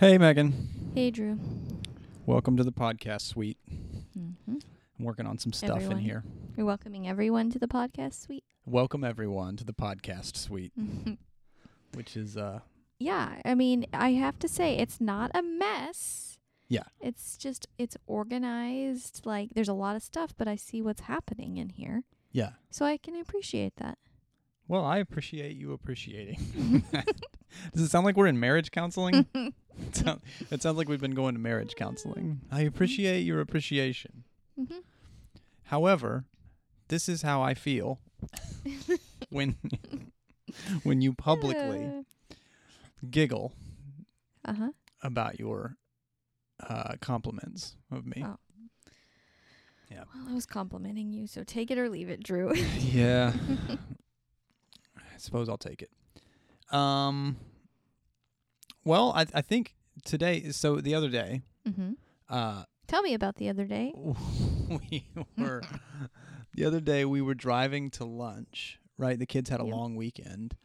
Hey, Megan. Hey, Drew. Welcome to the podcast suite. Mm-hmm. I'm working on some stuff Everyone. in here. You're welcoming everyone to the podcast suite. Welcome everyone to the podcast suite, which is uh yeah, I mean, I have to say, it's not a mess. Yeah. It's just, it's organized. Like, there's a lot of stuff, but I see what's happening in here. yeah. So I can appreciate that. Well, I appreciate you appreciating. Does it sound like we're in marriage counseling? it, sound, it sounds like we've been going to marriage counseling. I appreciate your appreciation. hmm However, this is how I feel when when you publicly giggle Uh huh. about your uh, compliments of me. Oh. Well, I was complimenting you, so take it or leave it, Drew. Yeah. Suppose I'll take it. Um well, I I think today so the other day, mm-hmm. uh Tell me about the other day. we were the other day we were driving to lunch, right? The kids had a Yeah. long weekend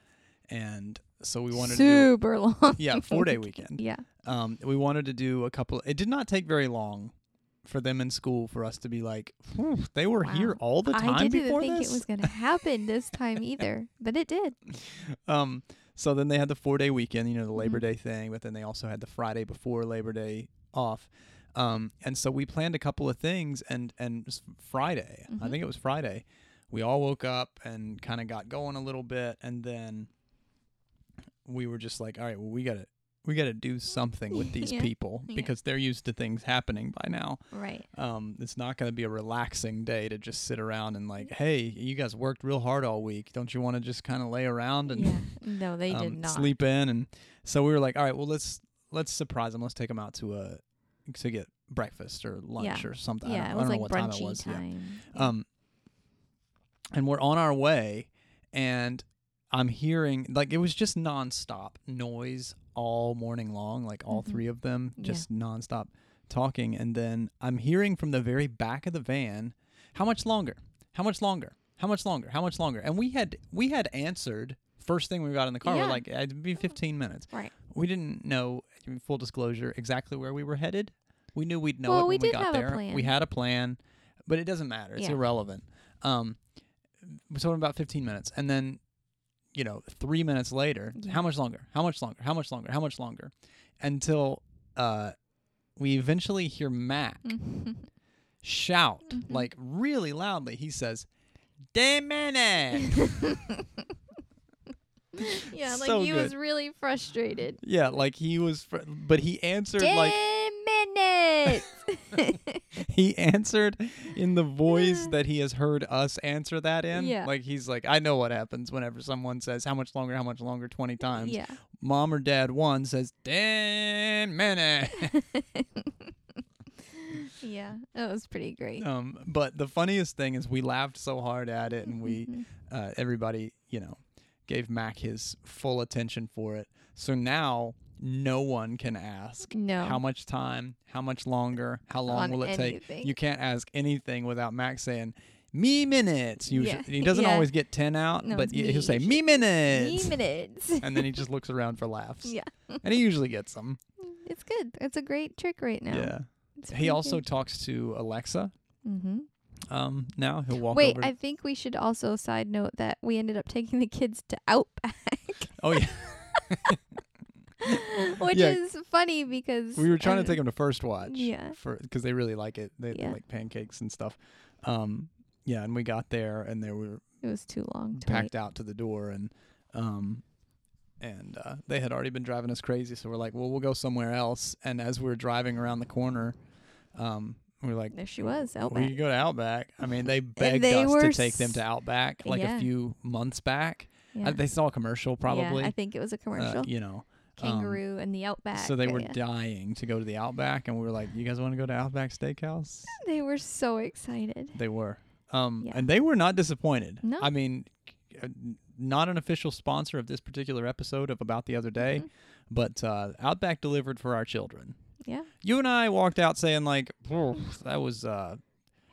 and so we wanted Super long. to do Yeah, 4-day weekend. Yeah. Um we wanted to do a couple it did not take very long for them in school for us to be like, they were here all the time I didn't think this. it was going to happen this time either, but it did. um so then they had the four day weekend you know the labor Mhm. day thing but then they also had the friday before labor day off um and so we planned a couple of things and and it was friday i Mhm. think it was friday we all woke up and kind of got going a little bit and then we were just like all right well we gotta we gotta do something with these Yeah. people Yeah. because they're used to things happening by now Right. um, it's not going to be a relaxing day to just sit around and like, hey, you guys worked real hard all week. Don't you want to just kind of lay around and yeah. No, they um, did not. sleep in? And so we were like, all right, well let's let's surprise them. Let's take them out to a to get breakfast or lunch Yeah. or something. I Yeah, don't, it I was don't like know what time it was. Yeah. time. Yeah. Um, and we're on our way, and I'm hearing like it was just nonstop noise all morning long, like all Mhm. three of them, Yeah. just nonstop talking. And then I'm hearing from the very back of the van, "How much longer? How much longer? How much longer? How much longer?" And we had we had answered first thing we got in the car. Yeah. We're like, "It'd be 15 minutes." right. We didn't know, full disclosure, exactly where we were headed. We knew we'd know Well, it when we did got there. We had a plan, but it doesn't matter. It's Yeah. irrelevant. Um, so in about 15 minutes, and then, you know, three minutes later, Yeah. how much longer? How much longer? How much longer? How much longer? Until uh, we eventually hear Mac shout Mhm. like really loudly. He says, "Damn minute!" yeah, like So he was really frustrated. yeah, like he was, fr- but he answered like Ten minutes. he answered in the voice that he has heard us answer that in. Yeah. Like he's like, I know what happens whenever someone says how much longer, how much longer, twenty times. yeah. Mom or dad one says, ten minutes. yeah. That was pretty great. um, but the funniest thing is we laughed so hard at it, and we Mhm. uh, everybody, you know, gave Mac his full attention for it. So now no one can ask no. how much time, how much longer, how long On will it take. You can't ask anything without Mac saying me minutes. Usually, Yeah. he doesn't Yeah. always get ten out, No, but me he'll say me minutes, Three minutes. and then he just looks around for laughs. yeah. and he usually gets them. It's good. It's a great trick right now. Yeah. It's He also good. talks to Alexa. Mhm. Um, now he'll walk Wait. I think we should also side note that we ended up taking the kids to Outback, oh yeah, which Yeah. is funny because we were trying to take them to First Watch. Yeah. For because they really like it. They, they Yeah. like pancakes and stuff. Um, yeah, and we got there and they were It was too long to packed wait. out to the door and um and uh, they had already been driving us crazy so we're like well we'll go somewhere else and as we were driving around the corner um we were like There she was, we Outback. could go to outback i mean they begged they us to take them to outback like Yeah. a few months back yeah. Uh, they saw a commercial probably Yeah, I think it was a uh, commercial. you know um, Kangaroo and the Outback. so they were dying to go to the outback and we were like you guys want to go to outback steakhouse They were so excited. They were. Um, and they were not disappointed. No. I mean, uh, not an official sponsor of this particular episode of About the Other Day, Mhm. but uh, Outback delivered for our children. Yeah. You and I walked out saying like, that was uh,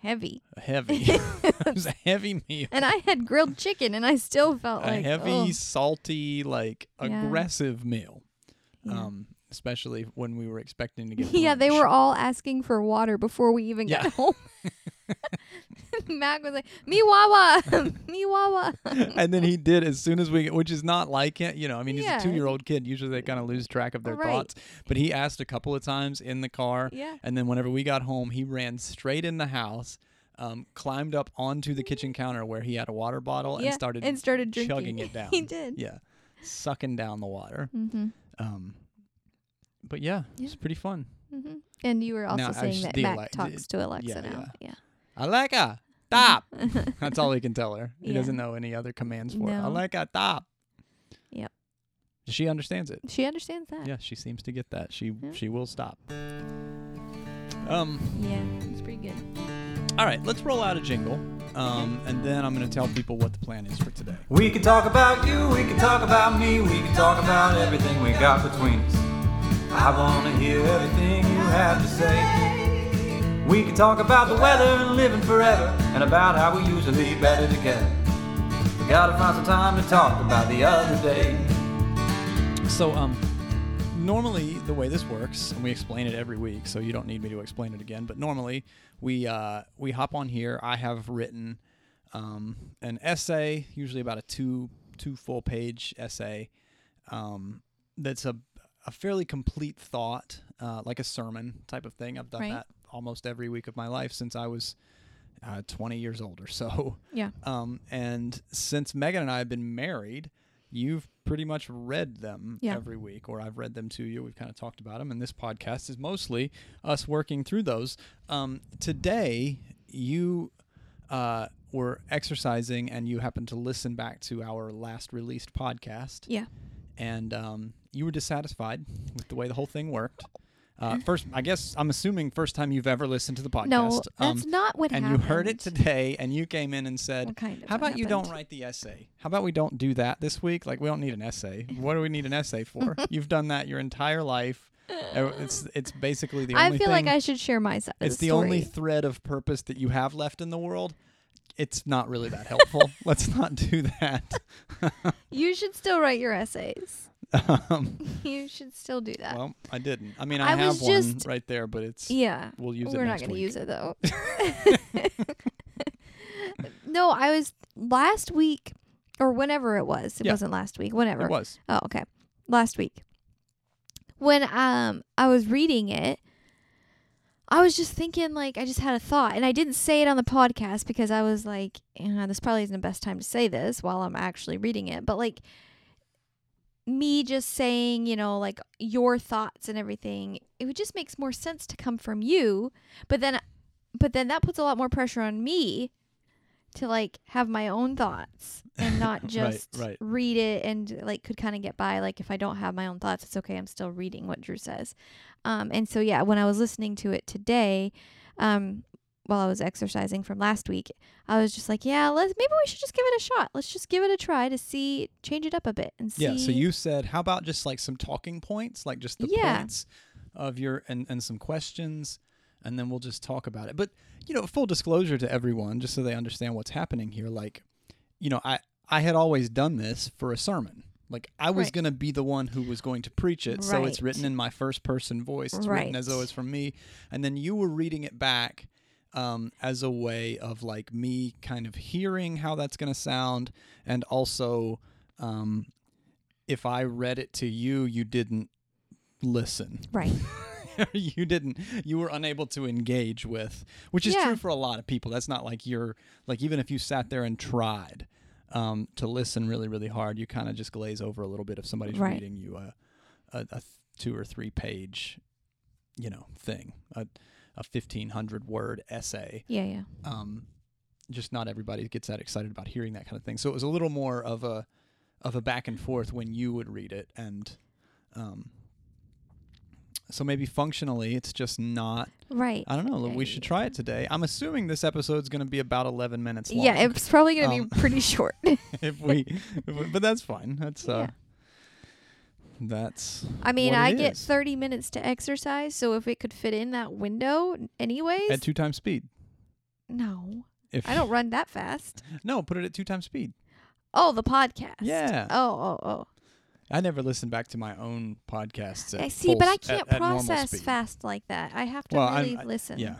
Heavy. heavy. it was a heavy meal. And I had grilled chicken and I still felt A like heavy, oh, salty, like Yeah. aggressive meal. yeah. Um, especially when we were expecting to get. yeah, they were all asking for water before we even Yeah. got home. Mac was like, "Me wawa, me wawa." and then he did as soon as we, which is not like it, you know. I mean, he's Yeah. a two-year-old kid. Usually, they kind of lose track of their Right. thoughts. But he asked a couple of times in the car, yeah. and then whenever we got home, he ran straight in the house, um, climbed up onto the kitchen counter where he had a water bottle, yeah. and started and started drinking. chugging it down. he did. Yeah, sucking down the water. Mm-hmm. Um, but yeah, Yeah. it's pretty fun. Mm-hmm. And you were also Now, I saying that Mac Ale- the- talks to Alexa yeah, now. Yeah. Alexa, stop. That's all he can tell her. He Yeah. doesn't know any other commands for it. Alexa, stop. Yep. She understands it. she understands that. Yeah, she seems to get that. She Yeah. she will stop. Um. Yeah, it's pretty good. All right, let's roll out a jingle, um, and then I'm going to tell people what the plan is for today. We can talk about you, we can talk about me, we can talk about everything we got between us. I want to hear everything you have to say. We can talk about the weather and living forever, and about how we usually better together. We gotta find some time to talk about the other day. So, um, normally the way this works, and we explain it every week, so you don't need me to explain it again. But normally we uh, we hop on here. I have written um, an essay, usually about a two two full page essay. Um, that's a a fairly complete thought, uh, like a sermon type of thing. I've done Right. that almost every week of my life since I was uh, 20 years old or so. Yeah. Um, and since Megan and I have been married, you've pretty much read them Yeah. every week, or I've read them to you. We've kind of talked about them, and this podcast is mostly us working through those. Um, today, you uh, were exercising, and you happened to listen back to our last released podcast, Yeah. And um, you were dissatisfied with the way the whole thing worked. Uh, first, I guess I'm assuming first time you've ever listened to the podcast. No, Um, that's not what and happened. you heard it today, and you came in and said, kind of "How about you don't write the essay? How about we don't do that this week? Like we don't need an essay. What do we need an essay for? You've done that your entire life. Uh, It's it's basically the. I only feel thing. like I should share my side. it's the, the only thread of purpose that you have left in the world. It's not really that helpful. Let's not do that. you should still write your essays. um, You should still do that. well, I didn't. I mean, I I, have one right there, but it's yeah. we'll use it We're not going to use it though. no, I was last week or whenever it was. It Yeah. wasn't last week. Whenever. It was. Oh, okay. Last week. When um I was reading it, I was just thinking like I just had a thought and I didn't say it on the podcast because I was like, eh, this probably isn't the best time to say this while I'm actually reading it, but like me just saying, you know, like your thoughts and everything, it would just makes more sense to come from you, but then but then that puts a lot more pressure on me to like have my own thoughts and not Right, just right. read it and like could kind of get by like if I don't have my own thoughts it's okay I'm still reading what Drew says. Um and so yeah, when I was listening to it today um while I was exercising from last week, I was just like, yeah, let's maybe we should just give it a shot. Let's just give it a try to see change it up a bit and see Yeah. So you said, how about just like some talking points, like just the Yeah. points of your and and some questions, and then we'll just talk about it. But you know, full disclosure to everyone, just so they understand what's happening here. Like, you know, I I had always done this for a sermon. Like I was Right. gonna be the one who was going to preach it, so it's written in my first person voice. It's written as though it's from me, and then you were reading it back um, as a way of like me kind of hearing how that's going to sound, and also um, if I read it to you, you didn't listen. right. you didn't. You were unable to engage with, which is Yeah. true for a lot of people. That's not like you're like even if you sat there and tried um, to listen really, really hard, you kind of just glaze over a little bit if somebody's Right. reading you a, a, a th- two or three page, you know, thing, a a fifteen hundred word essay Yeah, yeah. um, just not everybody gets that excited about hearing that kind of thing. So it was a little more of a of a back and forth when you would read it, and um, so maybe functionally it's just not. Right. I don't know. We should try it today. I'm assuming this episode's going to be about 11 minutes long. Yeah, it's probably going to Um, be pretty short. if we, if we- but that's fine. That's uh, Yeah. that's. I mean, I get is. 30 minutes to exercise, so if it could fit in that window anyways. at two times speed. no. If I don't run that fast. no, put it at two times speed. Oh, the podcast. Yeah. Oh, oh, oh. I never listen back to my own podcasts. I see, full but I can't at, process fast like that. I have to Well, really I- listen. Yeah,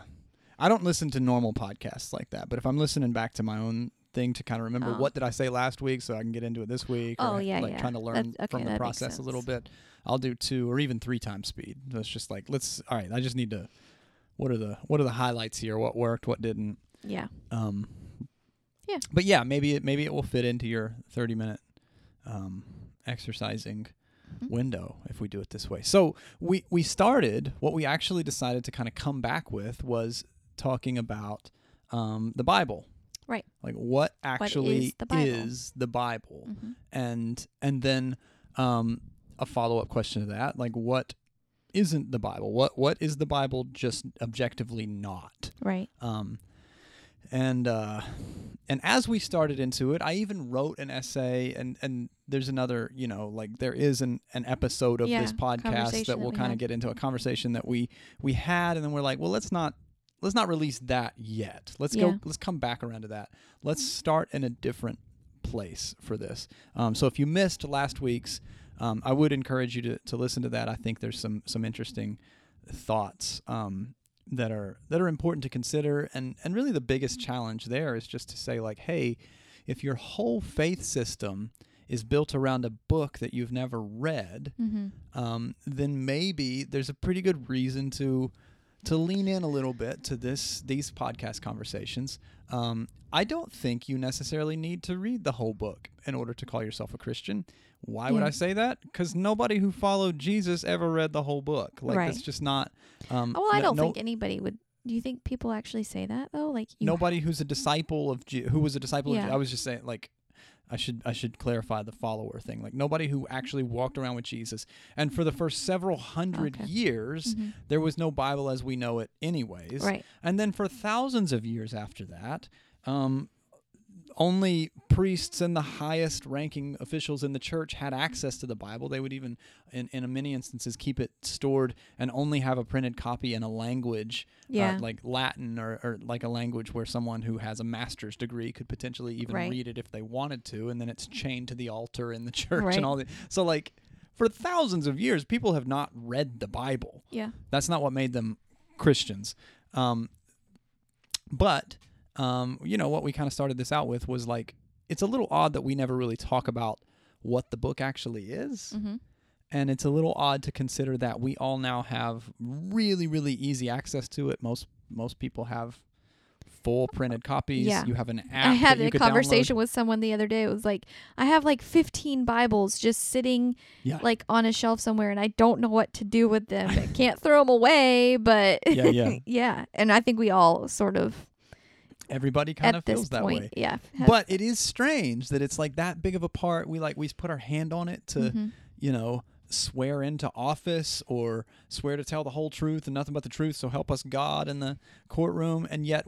I don't listen to normal podcasts like that. But if I'm listening back to my own thing to kind of remember Oh. what did I say last week, so I can get into it this week. or Oh, yeah, like yeah. trying to learn okay, from the process a little bit. I'll do two or even three times speed. That's just like let's. All right, I just need to. What are the what are the highlights here? What worked? What didn't? Yeah. Um, Yeah. But yeah, maybe it maybe it will fit into your 30 minute um, exercising Mhm. window if we do it this way. So we we started. What we actually decided to kind of come back with was talking about um, the Bible. Right. Like what actually is the Bible? is the Bible? hmm and and then um, a follow up question to that, like what isn't the Bible? What what is the Bible just objectively not? Right. Um, and uh, and as we started into it, I even wrote an essay, and and there's another, you know, like there is an an episode of Yeah, this podcast that we'll kind of get into a conversation that we we had, and then we're like, well, let's not let's not release that yet. Let's Yeah. go. Let's come back around to that. Let's start in a different place for this. Um, so if you missed last week's, um, I would encourage you to, to listen to that. I think there's some some interesting thoughts um, that are that are important to consider, and and really the biggest challenge there is just to say like, hey, if your whole faith system is built around a book that you've never read, hmm um, then maybe there's a pretty good reason to to lean in a little bit to this these podcast conversations. Um, I don't think you necessarily need to read the whole book in order to call yourself a Christian. Why would I say that? Because nobody who followed Jesus ever read the whole book. Like Right. it's just not. Um, Oh, well, I no- don't no- think anybody would. Do you think people actually say that though? Like you nobody who's a disciple of Je- who was a disciple. Of, Yeah. I was just saying like. I should I should clarify the follower thing. Like nobody who actually walked around with Jesus, and for the first several hundred Okay. years, Mhm. there was no Bible as we know it, anyways. Right. And then for thousands of years after that, um, only priests and the highest ranking officials in the church had access to the Bible. They would even, in, in many instances, keep it stored and only have a printed copy in a language Yeah. uh, like Latin or, or like a language where someone who has a master's degree could potentially even Right. read it if they wanted to. And then it's chained to the altar in the church Right. and all that. So, like, for thousands of years, people have not read the Bible. yeah. That's not what made them Christians. Um, but um, you know what we kind of started this out with was like it's a little odd that we never really talk about what the book actually is, hmm and it's a little odd to consider that we all now have really really easy access to it. Most most people have full printed copies. Yeah. You have an app. I had a conversation with someone the other day. It was like, I have like 15 Bibles just sitting Yeah. like on a shelf somewhere, and I don't know what to do with them. I can't throw them away, but Yeah, yeah. yeah. And I think we all sort of Download. Everybody kind at of feels that point, way. yeah. But it is strange that it's like that big of a part. We like we put our hand on it to. Mhm. you know, swear into office or swear to tell the whole truth and nothing but the truth, so help us God in the courtroom, and yet,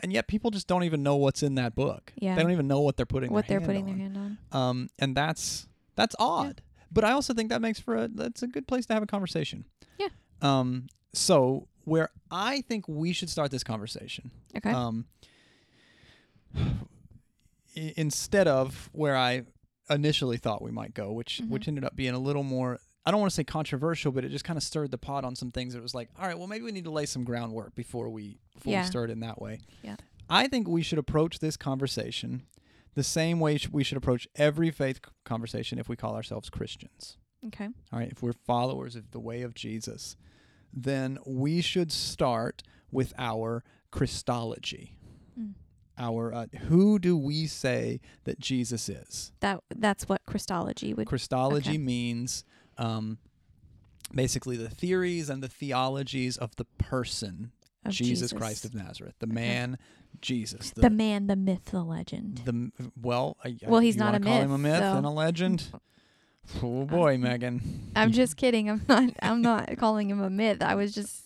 and yet people just don't even know what's in that book. Yeah. They don't even know what they're putting what they're putting on. their hand on. Um, and that's that's odd. But I also think that makes for a that's a good place to have a conversation. Yeah. Um. So where I think we should start this conversation Okay. um, instead of where I initially thought we might go, which Mhm. which ended up being a little more. I don't want to say controversial, but it just kind of stirred the pot on some things. It was like, all right, well, maybe we need to lay some groundwork before we before Yeah. we start in that way. Yeah. I think we should approach this conversation the same way we should approach every faith conversation if we call ourselves Christians. okay. All right, if we're followers of the way of Jesus, then we should start with our Christology. Mm. Our uh, who do we say that Jesus is? That that's what Christology would. Christology okay. means um, basically the theories and the theologies of the person of Jesus, Christ of Nazareth, the man Jesus, the, man, the myth, the legend. the well, I, Well, he's you not a call him a myth, myth so- and a legend. Oh boy, Megan. I'm just kidding. I'm not. I'm not calling him a myth. I was just.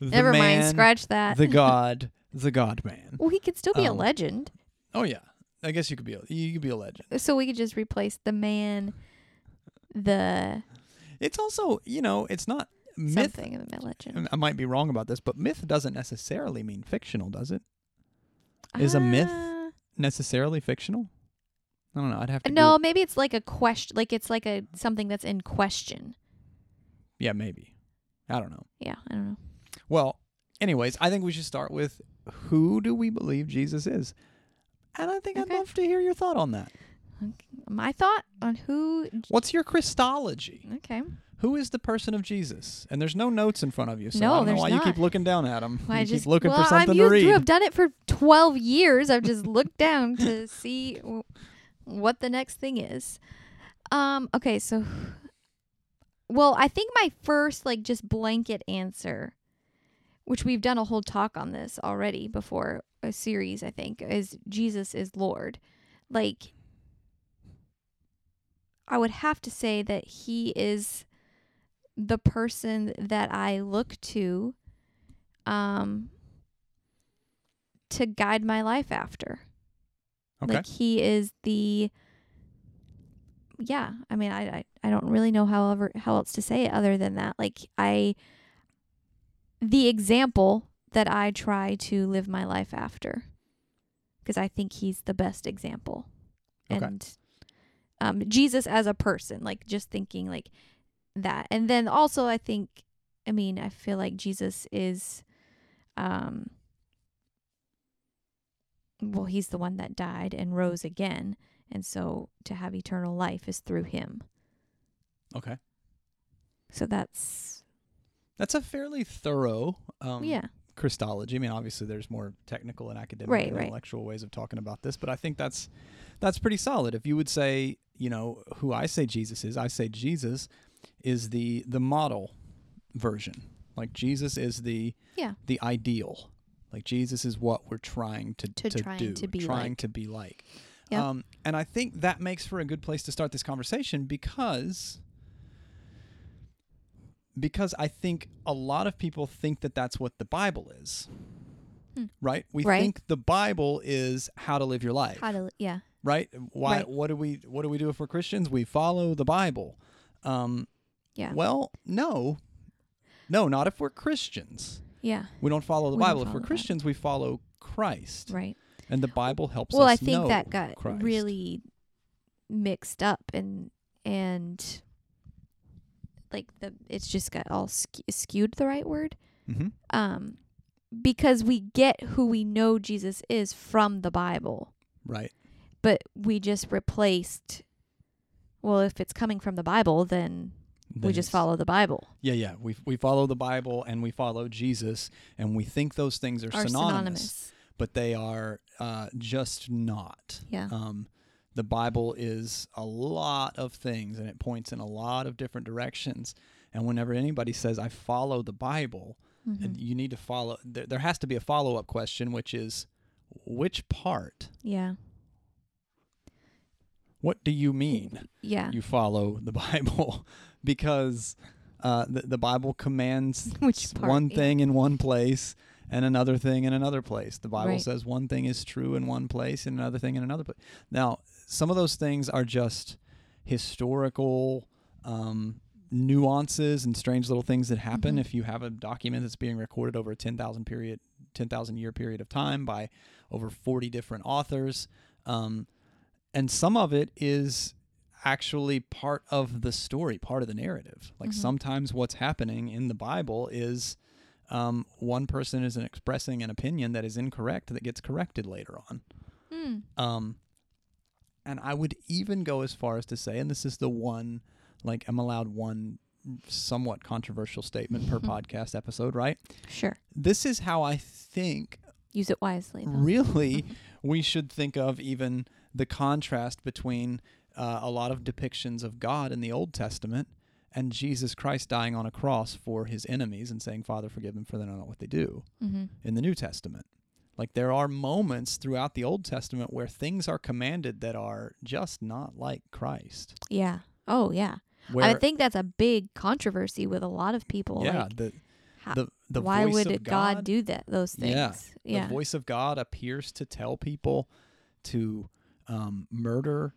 The Never mind. Scratch that. the God, the God man. well, he could still be a Um, legend. Oh yeah, I guess you could be a, you could be a legend. So we could just replace the man, the It's also you know it's not myth. something of the legend. I might be wrong about this, but myth doesn't necessarily mean fictional, does it? Is a myth Ah, Necessarily fictional? I don't know. I'd have to. Uh, no, Go, maybe it's like a question. Like it's like a something that's in question. yeah, maybe. I don't know. Yeah, I don't know. Well, anyways, I think we should start with who do we believe Jesus is, and I think Okay. I'd love to hear your thought on that. My thought on who. What's your Christology? Okay. Who is the person of Jesus? And there's no notes in front of you, so No, I don't know why you keep looking down at them. I you just keep looking well, for something I'm to read. have done it for 12 years. I've just looked down to see what the next thing is. Um okay, so well, I think my first like just blanket answer which we've done a whole talk on this already before a series, I think, is Jesus is Lord. Like I would have to say that he is the person that I look to um to guide my life after. Okay. Like he is the yeah, I mean I, I I don't really know however how else to say it other than that. Like I the example that I try to live my life after because I think he's the best example. Okay. And um Jesus as a person, like just thinking like that. And then also I think I mean, I feel like Jesus is um well, he's the one that died and rose again. And so to have eternal life is through him. okay. So that's That's a fairly thorough um, yeah. Christology. I mean, obviously, there's more technical and academic Right, and right. intellectual ways of talking about this, but I think that's that's pretty solid. If you would say, you know, who I say Jesus is, I say Jesus is the the model version. Like Jesus is the Yeah. the ideal. Like Jesus is what we're trying to To trying do, to be trying like. to be like. Yep. Um, and I think that makes for a good place to start this conversation because because I think a lot of people think that that's what the Bible is. Hmm. Right? We Right. think the Bible is how to live your life. How to yeah. right? Why Right. what do we what do we do if we're Christians? We follow the Bible. Um Yeah. well, no. No, not if we're Christians. Yeah. We don't follow the We Bible. If we're Bible. Christians, we follow Christ. Right. And the Bible helps well, us I think know that got Christ. really mixed up and and like the it's just got all ske- skewed the right word Mhm. um because we get who we know Jesus is from the Bible Right. but we just replaced well if it's coming from the Bible then we just follow the Bible Yeah, yeah. We we follow the Bible and we follow Jesus and we think those things are, are synonymous, synonymous but they are uh, just not. yeah Um, the Bible is a lot of things and it points in a lot of different directions. And whenever anybody says, I follow the Bible, Mhm. and you need to follow, there, there has to be a follow up question, which is, which part? yeah What do you mean yeah you follow the Bible? because uh, the, the Bible commands one thing in one place and another thing in another place. The Bible Right. says one thing is true in one place and another thing in another place. Now, some of those things are just historical um, nuances and strange little things that happen Mhm. if you have a document that's being recorded over a 10,000 period 10,000 year period of time by over 40 different authors. Um, and some of it is actually part of the story, part of the narrative. Like Mhm. sometimes what's happening in the Bible is um, one person is expressing an opinion that is incorrect that gets corrected later on. Hmm. Um, and I would even go as far as to say, and this is the one, like I'm allowed one somewhat controversial statement per podcast episode, right? sure This is how I think use it wisely though. really we should think of even the contrast between uh, a lot of depictions of God in the Old Testament and Jesus Christ dying on a cross for his enemies and saying, Father, forgive them for they don't know what they do mm-hmm. in the New Testament. Like there are moments throughout the Old Testament where things are commanded that are just not like Christ. yeah oh yeah Where, I think that's a big controversy with a lot of people. yeah, like, the, how- the, the why voice would of it God, do that? Those things. Yeah, Yeah. the voice of God appears to tell people to um, murder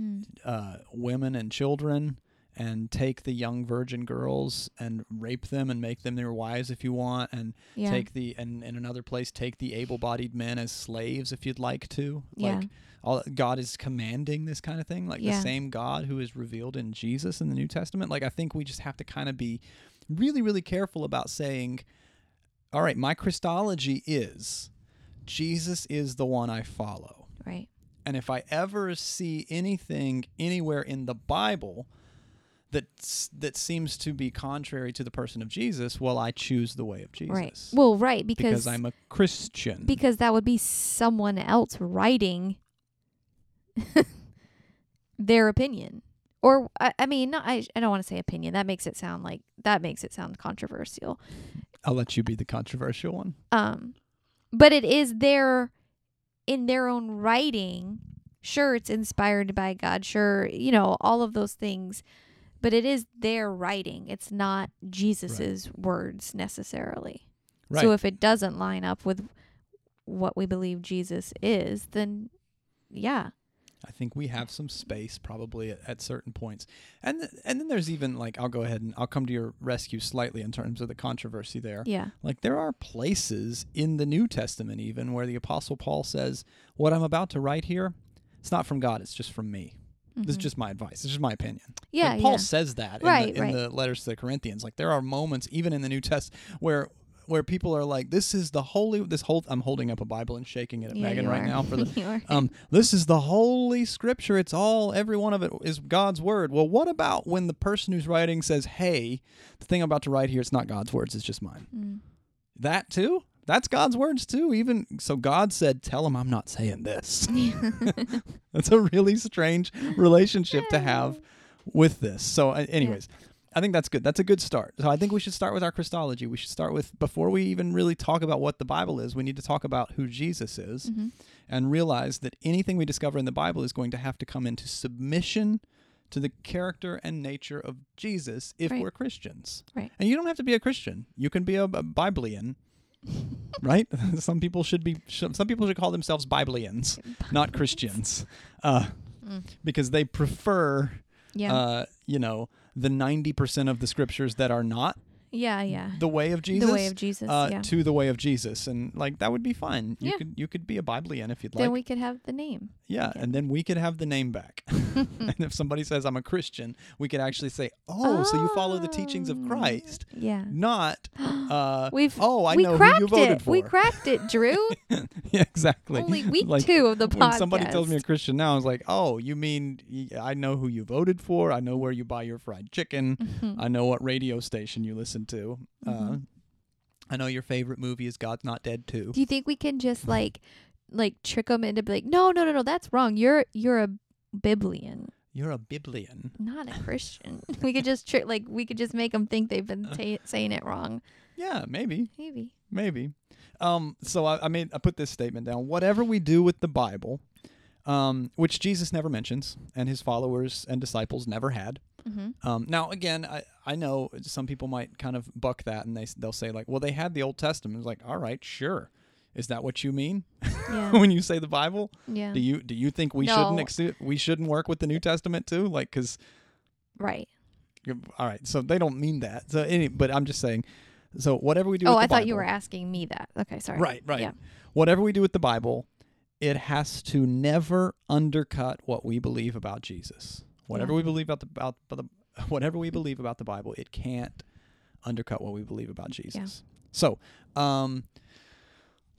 Mm. uh, women and children and take the young virgin girls and rape them and make them their wives if you want and Yeah. take the and in another place take the able-bodied men as slaves if you'd like to Yeah. like all god is commanding this kind of thing like the same god who is revealed in jesus in the new testament like i think we just have to kind of be really really careful about saying all right my christology is jesus is the one i follow right. And if I ever see anything anywhere in the Bible that that seems to be contrary to the person of Jesus, well, I choose the way of Jesus. Right. Well, right because because I'm a Christian. because that would be someone else writing their opinion. Or I, I mean, not, I I don't want to say opinion. That makes it sound like that makes it sound controversial. I'll let you be the controversial one. Um, but it is their in their own writing. Sure, it's inspired by God. Sure, you know all of those things, but it is their writing. It's not Jesus's words necessarily. Right. So if it doesn't line up with what we believe Jesus is, then yeah, I think we have some space probably at, at certain points, and th- and then there's even like I'll go ahead and I'll come to your rescue slightly in terms of the controversy there. yeah, Like there are places in the New Testament even where the Apostle Paul says, "What I'm about to write here, it's not from God; it's just from me." This is Mhm. just my advice. It's just my opinion. yeah, Like, Paul yeah. says that in, Right, the, in right. the letters to the Corinthians. Like there are moments even in the New Test where where people are like, "This is the holy." This whole I'm holding up a Bible and shaking it at Yeah, Megan right are. now for the. Um, this is the holy scripture. It's all every one of it is God's word. Well, what about when the person who's writing says, "Hey, the thing I'm about to write here, it's not God's words. It's just mine." Mm. That too. That's God's words too. Even so, God said, "Tell him I'm not saying this." That's a really strange relationship to have with this. So, uh, anyways, I think that's good. That's a good start. So, I think we should start with our Christology. We should start with before we even really talk about what the Bible is. We need to talk about who Jesus is, Mhm. and realize that anything we discover in the Bible is going to have to come into submission to the character and nature of Jesus if Right. we're Christians. Right. And you don't have to be a Christian. You can be a, a Biblean. right? some people should be. Some people should call themselves Biblians, not Christians, uh, Mm. because they prefer, Yeah, uh, you know, the ninety percent of the scriptures that are not yeah, yeah. the way of Jesus, the way of Jesus. uh, yeah. to the way of Jesus, and like that would be fine. You Yeah. could you could be a Biblean if you'd then like. Then we could have the name. yeah, okay. and then we could have the name back. and if somebody says I'm a Christian, we could actually say, "Oh, so you follow the teachings of Oh. Christ, Yeah. not uh, We've oh, I we know cracked who you voted it. for." We cracked it, Drew. yeah, exactly. Only week Like, two of the podcast. when somebody tells me a Christian now, I was like, "Oh, you mean I know who you voted for? I know where you buy your fried chicken. Mhm. I know what radio station you listen to. Uh, Mhm. I know your favorite movie is God's Not Dead too. Do you think we can just like like trick them into be like, no, no, no, no, that's wrong. You're you're a Biblian, You're a Biblian. not a Christian. we could just trick like we could just make them think they've been ta saying it wrong. Yeah, maybe, Maybe. maybe. Um, so I, I made I put this statement down. Whatever we do with the Bible, um, which Jesus never mentions and his followers and disciples never had. Mm-hmm. Um, now, again, I, I know some people might kind of buck that and they, they'll say like, well, they had the Old Testament. It's like, all right, sure. Is that what you mean Yeah. when you say the Bible? yeah. Do you do you think we shouldn't No. ex- we shouldn't work with the New Testament too? Like, because right. all right, so they don't mean that. So any, but I'm just saying. So whatever we do, Oh, I thought you were asking me that. Okay, sorry. Right, right. Yeah. Whatever we do with the Bible, it has to never undercut what we believe about Jesus. Whatever Yeah. we believe about the about the whatever we believe about the Bible, it can't undercut what we believe about Jesus. So, um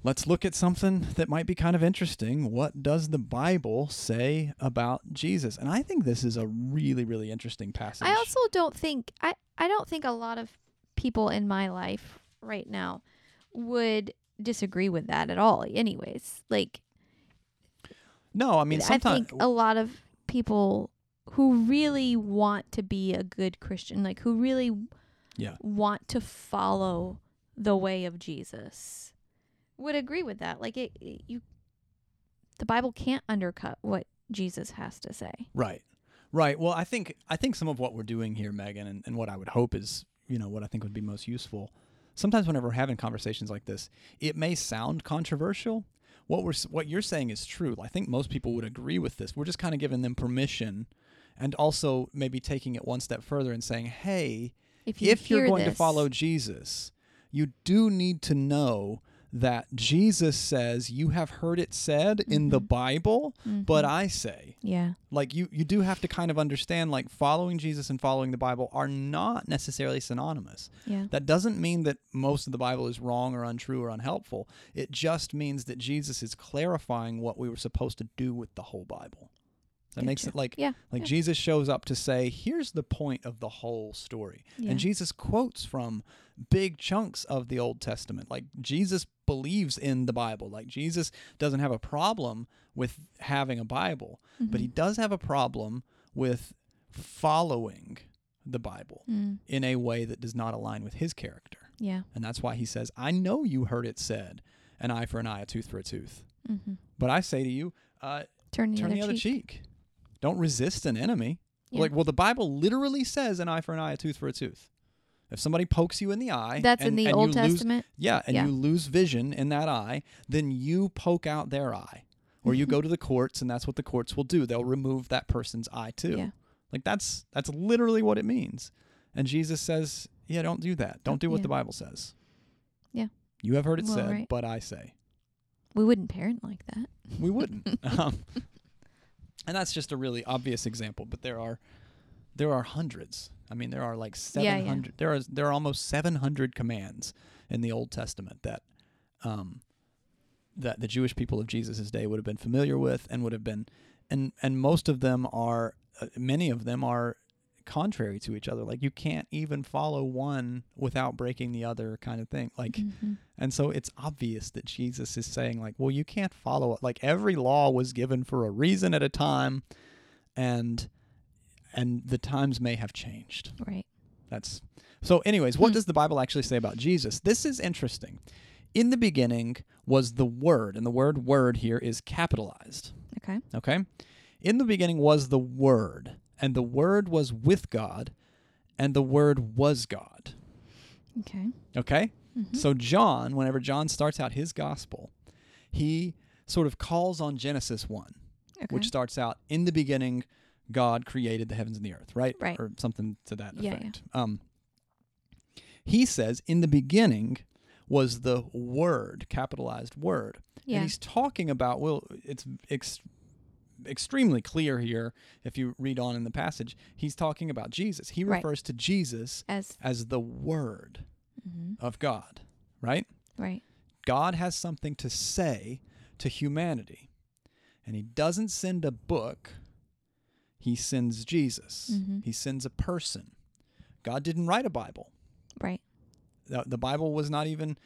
let's look at something that might be kind of interesting. What does the Bible say about Jesus? And I think this is a really really interesting passage. I also don't think I I don't think a lot of people in my life right now would disagree with that at all. Anyways, like no, I mean I think a lot of people who really want to be a good Christian, like who really Yeah. want to follow the way of Jesus, would agree with that. Like it, it- you, the Bible can't undercut what Jesus has to say. Right. Right. Well, I think I think some of what we're doing here, Megan, and, and what I would hope is, you know, what I think would be most useful. Sometimes whenever we're having conversations like this, it may sound controversial. What we're what you're saying is true. I think most people would agree with this. We're just kind of giving them permission and also maybe taking it one step further and saying, "Hey, If you if you're going to follow Jesus, you do need to know that Jesus says you have heard it said in the Mhm. Bible, but Mhm. I say." yeah, like you you do have to kind of understand like following Jesus and following the Bible are not necessarily synonymous. yeah, That doesn't mean that most of the Bible is wrong or untrue or unhelpful. It just means that Jesus is clarifying what we were supposed to do with the whole Bible. That makes it like yeah, like yeah. Jesus shows up to say, here's the point of the whole story. yeah. And Jesus quotes from big chunks of the Old Testament. Like Jesus believes in the Bible. Like Jesus doesn't have a problem with having a Bible, but he Mhm. does have a problem with following the Bible Mm, in a way that does not align with his character. yeah, And that's why he says, I know you heard it said, an eye for an eye, a tooth for a tooth. mm-hmm. But I say to you, uh, turn the turn other the other cheek. cheek. Don't resist an enemy. Yeah. Like, well, the Bible literally says an eye for an eye, a tooth for a tooth. If somebody pokes you in the eye, That's in the and Old you lose- Testament. yeah, and Yeah. you lose vision in that eye, then you poke out their eye. Or you go to the courts and that's what the courts will do. They'll remove that person's eye too. Yeah. Like that's that's literally what it means. And Jesus says, "Yeah, don't do that. Don't do what Yeah. the Bible says." Yeah. You have heard it Well, said, right. but I say. We wouldn't parent like that. We wouldn't. um, and that's just a really obvious example, but there are there are hundreds. I mean, there are like Yeah, yeah. 700 there are there are almost 700 commands in the Old Testament that um that the Jewish people of Jesus' day would have been familiar with and would have been and and most of them are uh, many of them are contrary to each other like you can't even follow one without breaking the other kind of thing like Mhm. and so it's obvious that Jesus is saying, like, well, you can't follow it. Like every law was given for a reason at a time, and and the times may have changed. Right. That's so. Anyways, what Hmm. does the Bible actually say about Jesus? This is interesting. In the beginning was the Word, and the word "word" here is capitalized. Okay. Okay. In the beginning was the Word, and the Word was with God, and the Word was God. Okay. Okay. Mhm. So John, whenever John starts out his gospel, he sort of calls on Genesis 1, okay. which starts out in the beginning God created the heavens and the earth, right? Right. Or something to that Yeah, effect. Um he says in the beginning was the word, capitalized word. yeah. And he's talking about well it's ex- extremely clear here if you read on in the passage. He's talking about Jesus. He Right. refers to Jesus As as the word mhm. of God, right? right. God has something to say to humanity. And he doesn't send a book, he sends Jesus. Mhm. He sends a person. God didn't write a Bible. Right. The, the Bible was not even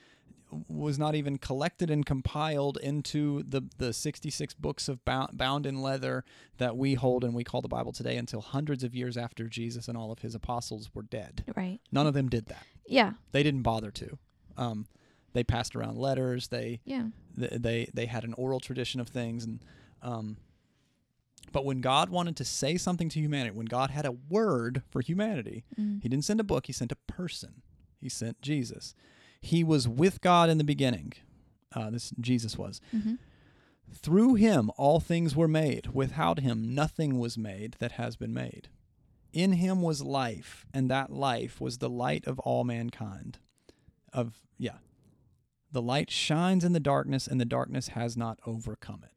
was not even collected and compiled into the the 66 books of bound, bound in leather that we hold and we call the Bible today until hundreds of years after Jesus and all of his apostles were dead. Right. None of them did that. Yeah. They didn't bother to. Um, they passed around letters. They Yeah. th- they they had an oral tradition of things and um but when God wanted to say something to humanity, when God had a word for humanity, Mm. he didn't send a book, he sent a person. He sent Jesus. He was with God in the beginning. Uh, this Jesus was. Mhm. Through him all things were made. Without him nothing was made that has been made. In him was life, and that life was the light of all mankind. Of yeah. The light shines in the darkness, and the darkness has not overcome it.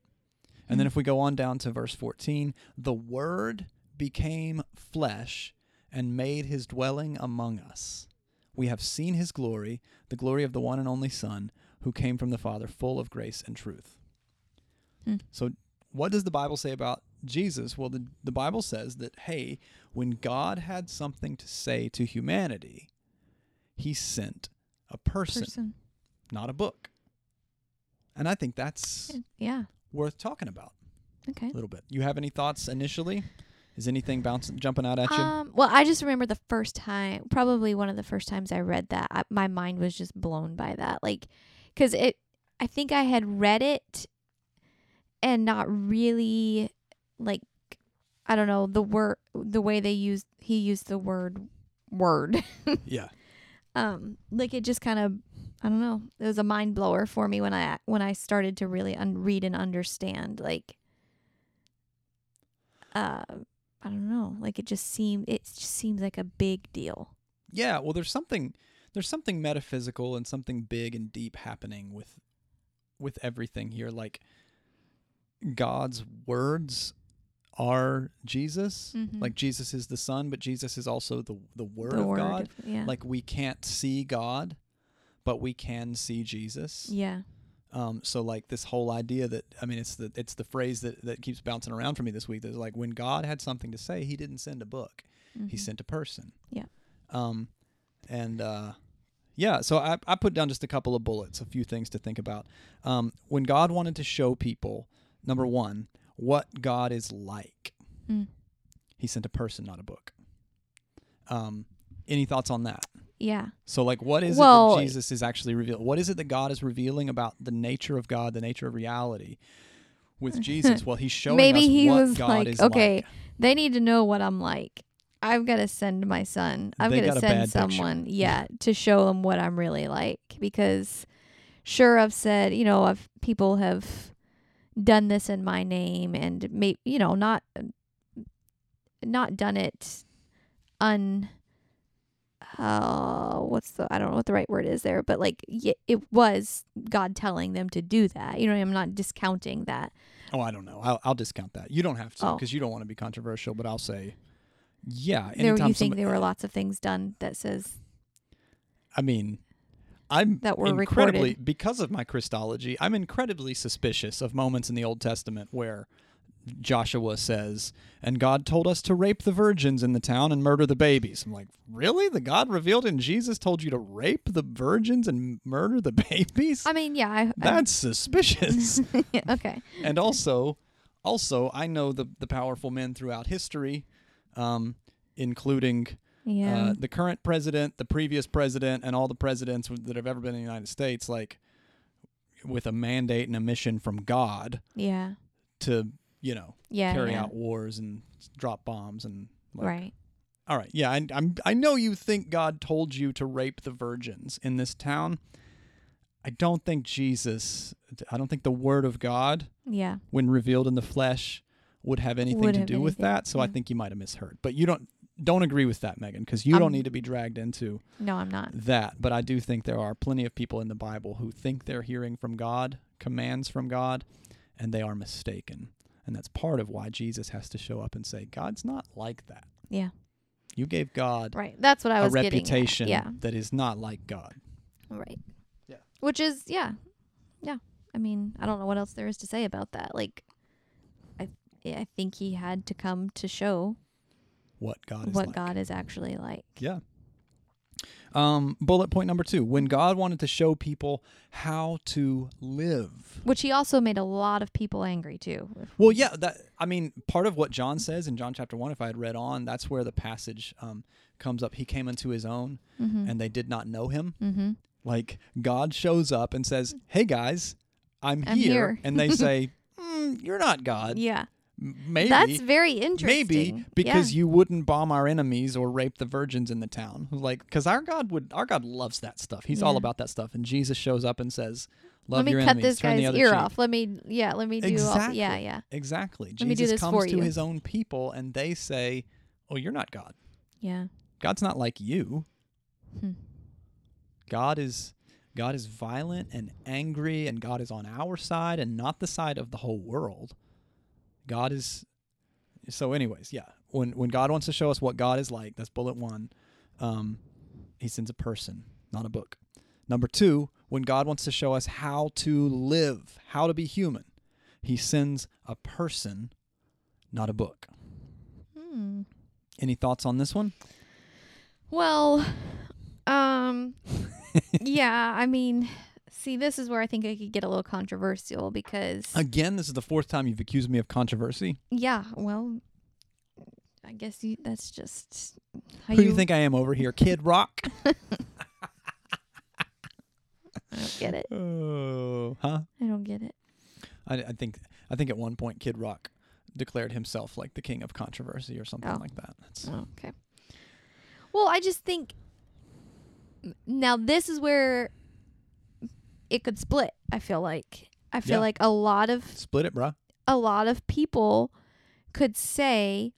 And then Mm. if we go on down to verse 14, the word became flesh and made his dwelling among us. We have seen his glory, the glory of the one and only Son, who came from the Father, full of grace and truth. Hmm. So, what does the Bible say about Jesus? Well, the, the Bible says that, hey, when God had something to say to humanity, he sent a person, Person. not a book. And I think that's Yeah. worth talking about Okay. a little bit. You have any thoughts initially? Is anything bouncing, jumping out at you? Um, well, I just remember the first time, probably one of the first times I read that, I, my mind was just blown by that. Like, because it, I think I had read it and not really, like, I don't know, the word, the way they used, he used the word word. yeah. um, like it just kind of, I don't know, it was a mind blower for me when I, when I started to really un- read and understand, like, uh, I don't know. Like it just seemed it just seems like a big deal. Yeah, well there's something there's something metaphysical and something big and deep happening with with everything here like God's words are Jesus. Mhm. Like Jesus is the son, but Jesus is also the the word the of word God. of- yeah. Like we can't see God, but we can see Jesus. yeah. Um, so like this whole idea that I mean it's the it's the phrase that, that keeps bouncing around for me this week. That's like when God had something to say, he didn't send a book. He Mhm. sent a person. Yeah. Um and uh yeah, so I, I put down just a couple of bullets, a few things to think about. Um, when God wanted to show people, number one, what God is like, Mm. he sent a person, not a book. Um, any thoughts on that? Yeah. So, like, what is it that Jesus is actually revealing? What is it that God is revealing about the nature of God, the nature of reality with Jesus? Well, he's showing Maybe us he what was God like, okay, like. they need to know what I'm like. I've got to send my son. I've got to send bad picture. someone, yeah, to show them what I'm really like. Because, sure, I've said, you know, I've people have done this in my name, and may, you know, not not done it un. Uh, what's the? I don't know what the right word is there, but like it was God telling them to do that. You know, I'm not discounting that. Oh, I don't know. I'll, I'll discount that. You don't have to Oh. because you don't want to be controversial, but I'll say, yeah. There, you think there were lots of things done that says I mean, I'm that were incredibly recorded. because of my Christology. I'm incredibly suspicious of moments in the Old Testament where Joshua says, "And God told us to rape the virgins in the town and murder the babies." I'm like, really? The God revealed in Jesus told you to rape the virgins and murder the babies? I mean, yeah, I, I That's suspicious. okay. and also, also, I know the the powerful men throughout history, um, including Yeah. uh, the current president, the previous president, and all the presidents that have ever been in the United States, like with a mandate and a mission from God yeah. to, you know, Yeah. carry yeah. out wars and drop bombs and. Like, right. All right. Yeah. I, I'm. I know you think God told you to rape the virgins in this town. I don't think Jesus. I don't think the Word of God, Yeah. when revealed in the flesh, would have anything Would to have do with that. So I think you might have misheard. But you don't. Don't agree with that, Megan, because you don't need to be dragged into No, I'm not. that, but I do think there are plenty of people in the Bible who think they're hearing from God, commands from God, and they are mistaken. And that's part of why Jesus has to show up and say, God's not like that. Yeah. You gave God Right. That's what I a was a reputation getting. At. that is not like God. Right. Yeah. Which is yeah, yeah. I mean, I don't know what else there is to say about that. Like, I yeah, I think he had to come to show What God is what like. God is actually like. Yeah. Um, bullet point number two: When God wanted to show people how to live. Which he also made a lot of people angry too. Well, yeah, that I mean, part of what John says in John chapter one, if I had read on, that's where the passage um, comes up. He came unto his own, Mm-hmm. and they did not know him. mm-hmm. Like God shows up and says, "Hey guys, I'm, I'm here,", here. and they say, mm, "You're not God." Yeah. Maybe. That's very interesting. Maybe because yeah. you wouldn't bomb our enemies or rape the virgins in the town. Like, because our God would, our God loves that stuff. He's all about that stuff. And Jesus shows up and says, "Love let me your cut enemies, this turn guy's ear cheek." off. Let me yeah, let me do all Exactly. yeah, yeah. Exactly. Let me do Jesus this comes for to you. his own people, and they say, "Oh, you're not God. Yeah. God's not like you. Hmm. God is." God is violent and angry, and God is on our side and not the side of the whole world. God is so anyways yeah. When when god wants to show us what god is like that's bullet one. Um he sends a person not a book. Number two when god wants to show us how to live how to be human he sends a person not a book. Hmm. any thoughts on this one? Well, um, yeah, I mean, see, this is where I think I could get a little controversial because, again this is the fourth time you've accused me of controversy yeah, well, I guess you, that's just how who do you think i am over here kid rock I don't get it. oh huh I don't get it. I, I think i think at one point kid rock declared himself like the king of controversy or something Oh. like that That's, Oh, okay. Well, I just think now this is where it could split. I feel like I feel Yeah. like a lot of split it bruh a lot of people could say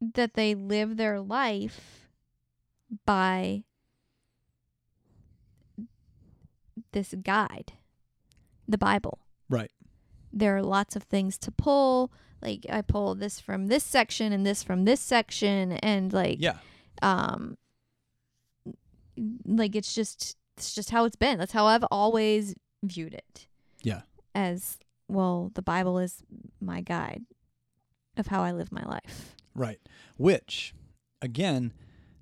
that they live their life by this guide, the Bible. Right. There are lots of things to pull. Like I pull this from this section and this from this section and like Yeah. um like it's just it's just how it's been. That's how I've always viewed it. Yeah. As well, the Bible is my guide of how I live my life. Right. Which, again,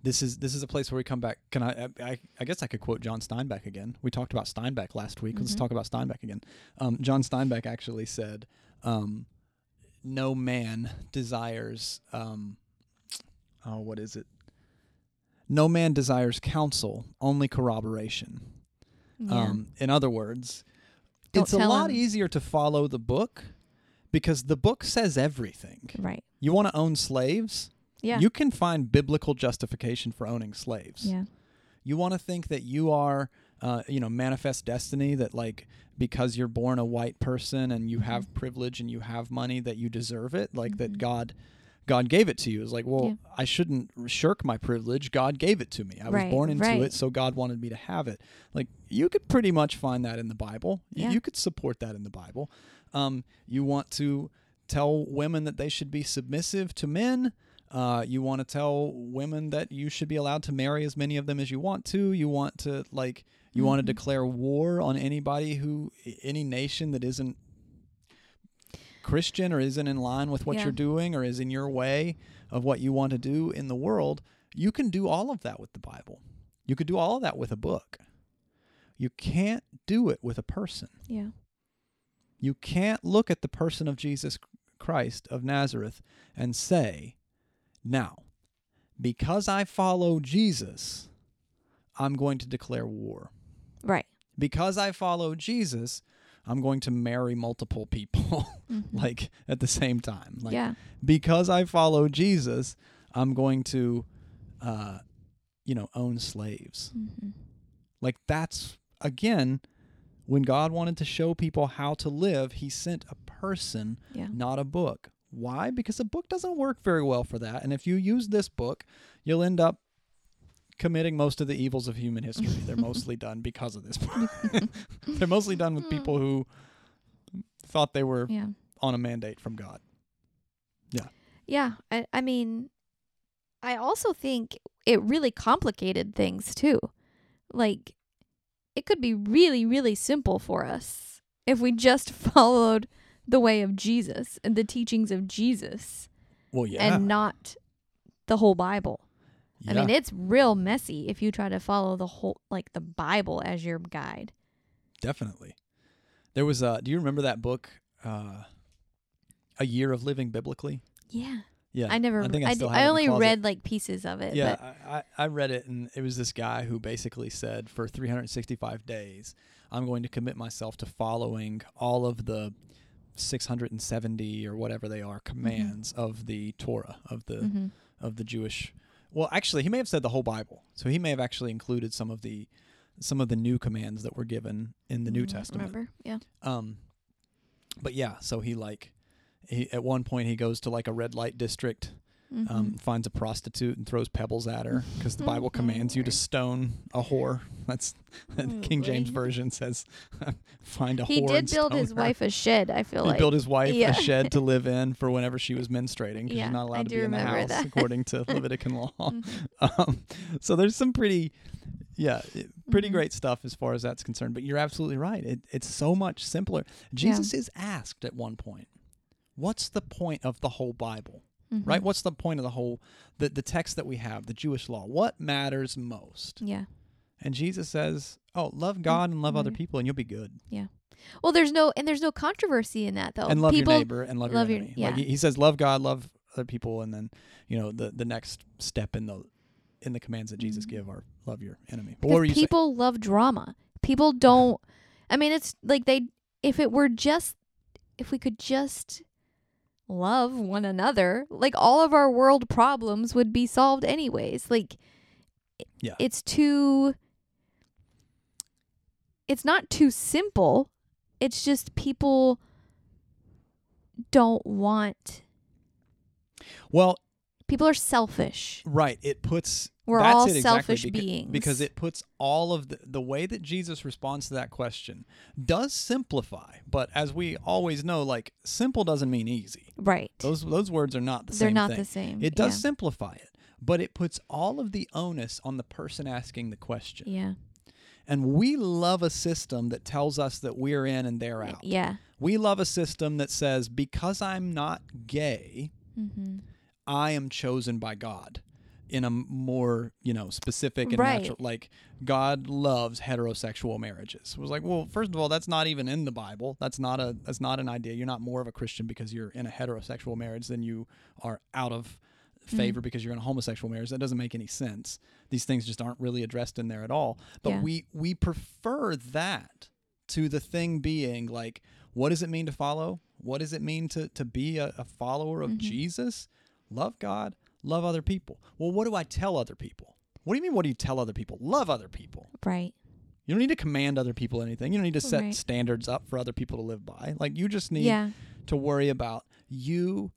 this is this is a place where we come back. Can I? I, I guess I could quote John Steinbeck again. We talked about Steinbeck last week. Let's Mhm. talk about Steinbeck again. Um, John Steinbeck actually said, um, "No man desires. Um, oh, what is it? No man desires counsel, only corroboration. Yeah. Um, in other words, Don't it's a lot him. easier to follow the book because the book says everything. right. You want to own slaves? Yeah. You can find biblical justification for owning slaves. yeah. You want to think that you are, uh, you know, manifest destiny that like because you're born a white person and you have Mm-hmm. privilege and you have money that you deserve it, like that Mhm. God, God gave it to you. It's like, well, Yeah. I shouldn't shirk my privilege. God gave it to me. I was born into right. it, so God wanted me to have it. Like you could pretty much find that in the Bible. You- Yeah. You could support that in the Bible. Um, you want to tell women that they should be submissive to men. Uh, you want to tell women that you should be allowed to marry as many of them as you want to. You want to like you want to Mhm. declare war on anybody who any nation that isn't Christian or isn't in line with what Yeah. you're doing or is in your way of what you want to do in the world. You can do all of that with the Bible. You could do all of that with a book. You can't do it with a person. Yeah. You can't look at the person of Jesus Christ of Nazareth and say, now, because I follow Jesus, I'm going to declare war. Right. Because I follow Jesus, I'm going to marry multiple people Mhm. like at the same time. Like yeah. because I follow Jesus, I'm going to uh you know, own slaves. hmm Like that's again when God wanted to show people how to live, he sent a person, Yeah. not a book. Why? Because a book doesn't work very well for that. And if you use this book, you'll end up committing most of the evils of human history. They're mostly done because of this. They're mostly done with hmm. people who thought they were Yeah. on a mandate from God. Yeah. Yeah. I, I mean, I also think it really complicated things too. Like, it could be really, really simple for us if we just followed the way of Jesus and the teachings of Jesus Well, yeah. and not the whole Bible. I mean, it's real messy if you try to follow the whole, like the Bible as your guide. definitely. There was a do you remember that book uh A Year of Living Biblically? Yeah. Yeah. I never, I think I d- still have it I only read like pieces of it. Yeah, But I, I I read it, and it was this guy who basically said, for 365 days, I'm going to commit myself to following all of the 670 or whatever they are commands of the Torah of the Mhm. of the Jewish. Well, actually, he may have said the whole Bible, so he may have actually included some of the some of the new commands that were given in the New Mm, Testament. Remember? Yeah. Um, but yeah, so he like, he at one point he goes to like a red light district um, Mhm. finds a prostitute and throws pebbles at her because the Bible commands you to stone a whore. That's the Oh, King James version says, find a he whore. He did build his her." wife a shed. I feel He like he built his wife Yeah. a shed to live in for whenever she was menstruating because Yeah, she's not I allowed to be in the house that. according to Levitican law. Mhm. Um, so there's some pretty, yeah, i- pretty Mhm. great stuff as far as that's concerned. But you're absolutely right. It, it's so much simpler. Jesus is asked at one point, "What's the point of the whole Bible?" Right? Mhm. What's the point of the whole the the text that we have, the Jewish law? What matters most? Yeah. And Jesus says, "Oh, love God and love other people, and you'll be good, Yeah. Well, there's no and there's no controversy in that though. and love People, your neighbor and love, love your your- enemy." Like yeah. he, he says, "Love God, love other people," and then you know the the next step in the in the commands that Jesus Mhm. give are love your enemy. But what were Because you saying? people love drama. People don't. I mean, it's like they. If it were just, if we could just love one another, like all of our world problems would be solved anyways. Like, Yeah. it's too. It's not too simple. It's just people don't want. Well, People are selfish. Right. It puts We're that's all exactly, selfish beca- beings. because it puts all of the the way that Jesus responds to that question does simplify, but as we always know, like simple doesn't mean easy. Right. Those those words are not the They're same not thing. the same. It does Yeah. simplify it, but it puts all of the onus on the person asking the question. Yeah. And we love a system that tells us that we're in and they're out. Yeah. We love a system that says because I'm not gay, Mm-hmm. I am chosen by God in a more, you know, specific and Right. natural like God loves heterosexual marriages. It was like, well, first of all, that's not even in the Bible. That's not a that's not an idea. You're not more of a Christian because you're in a heterosexual marriage than you are out of Mm. favor because you're in a homosexual marriage. That doesn't make any sense. These things just aren't really addressed in there at all. But Yeah. we we prefer that to the thing being like, what does it mean to follow? What does it mean to to be a, a follower of Mhm. Jesus? Love God, love other people. Well, what do I tell other people? What do you mean? What do you tell other people? Love other people. Right. You don't need to command other people anything. You don't need to set Right. standards up for other people to live by. Like you just need Yeah. to worry about you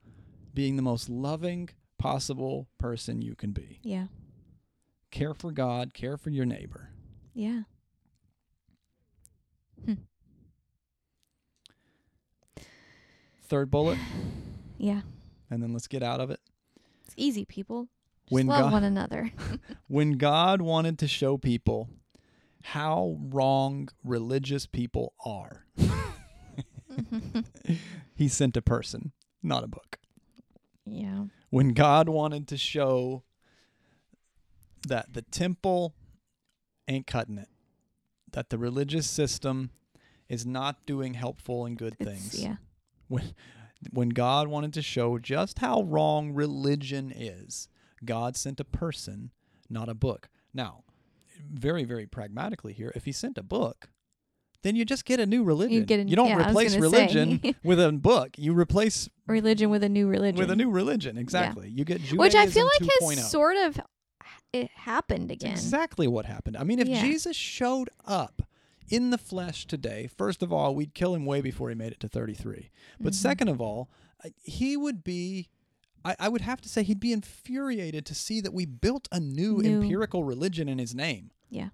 being the most loving possible person you can be. Yeah. Care for God, care for your neighbor. Yeah. Hmm. Third bullet, Yeah. and then let's get out of it. Easy, people. Just When love God- one another. When God wanted to show people how wrong religious people are, he sent a person, not a book. yeah. When God wanted to show that the temple ain't cutting it, that the religious system is not doing helpful and good It's, things. yeah. When when God wanted to show just how wrong religion is, God sent a person, not a book. Now, very very pragmatically here, if he sent a book, then you just get a new religion. get a- don't yeah, replace religion with a book. You replace Religion with a new religion. with a new religion. Exactly. You get Judaism Which I feel like 2.0. has oh. sort of it happened again. exactly what happened. I mean, if Yeah. Jesus showed up in the flesh today, first of all, we'd kill him way before he made it to 33. But Mhm. second of all, he would be, I, I would have to say, he'd be infuriated to see that we built a new, New. empirical religion in his name. Yeah.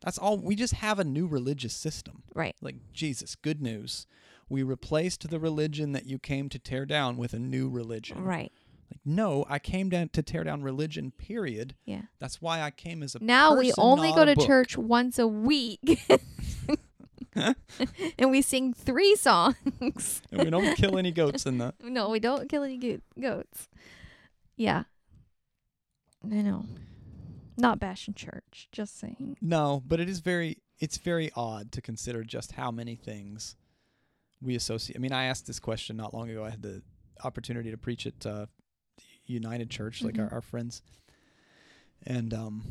That's all. We just have a new religious system. Right. Like, Jesus, good news. We replaced the religion that you came to tear down with a new religion. Right. Like, no, I came down to tear down religion, period. Yeah. That's why I came as a Now we only go to book. church once a week. and we sing three songs. and we don't kill any goats in the no, we don't kill any go- goats. Yeah. I know. Not bashing church, just saying. no but it is very it's very odd to consider just how many things we associate i mean i asked this question not long ago i had the opportunity to preach at uh, united church like our, Mhm. our friends and um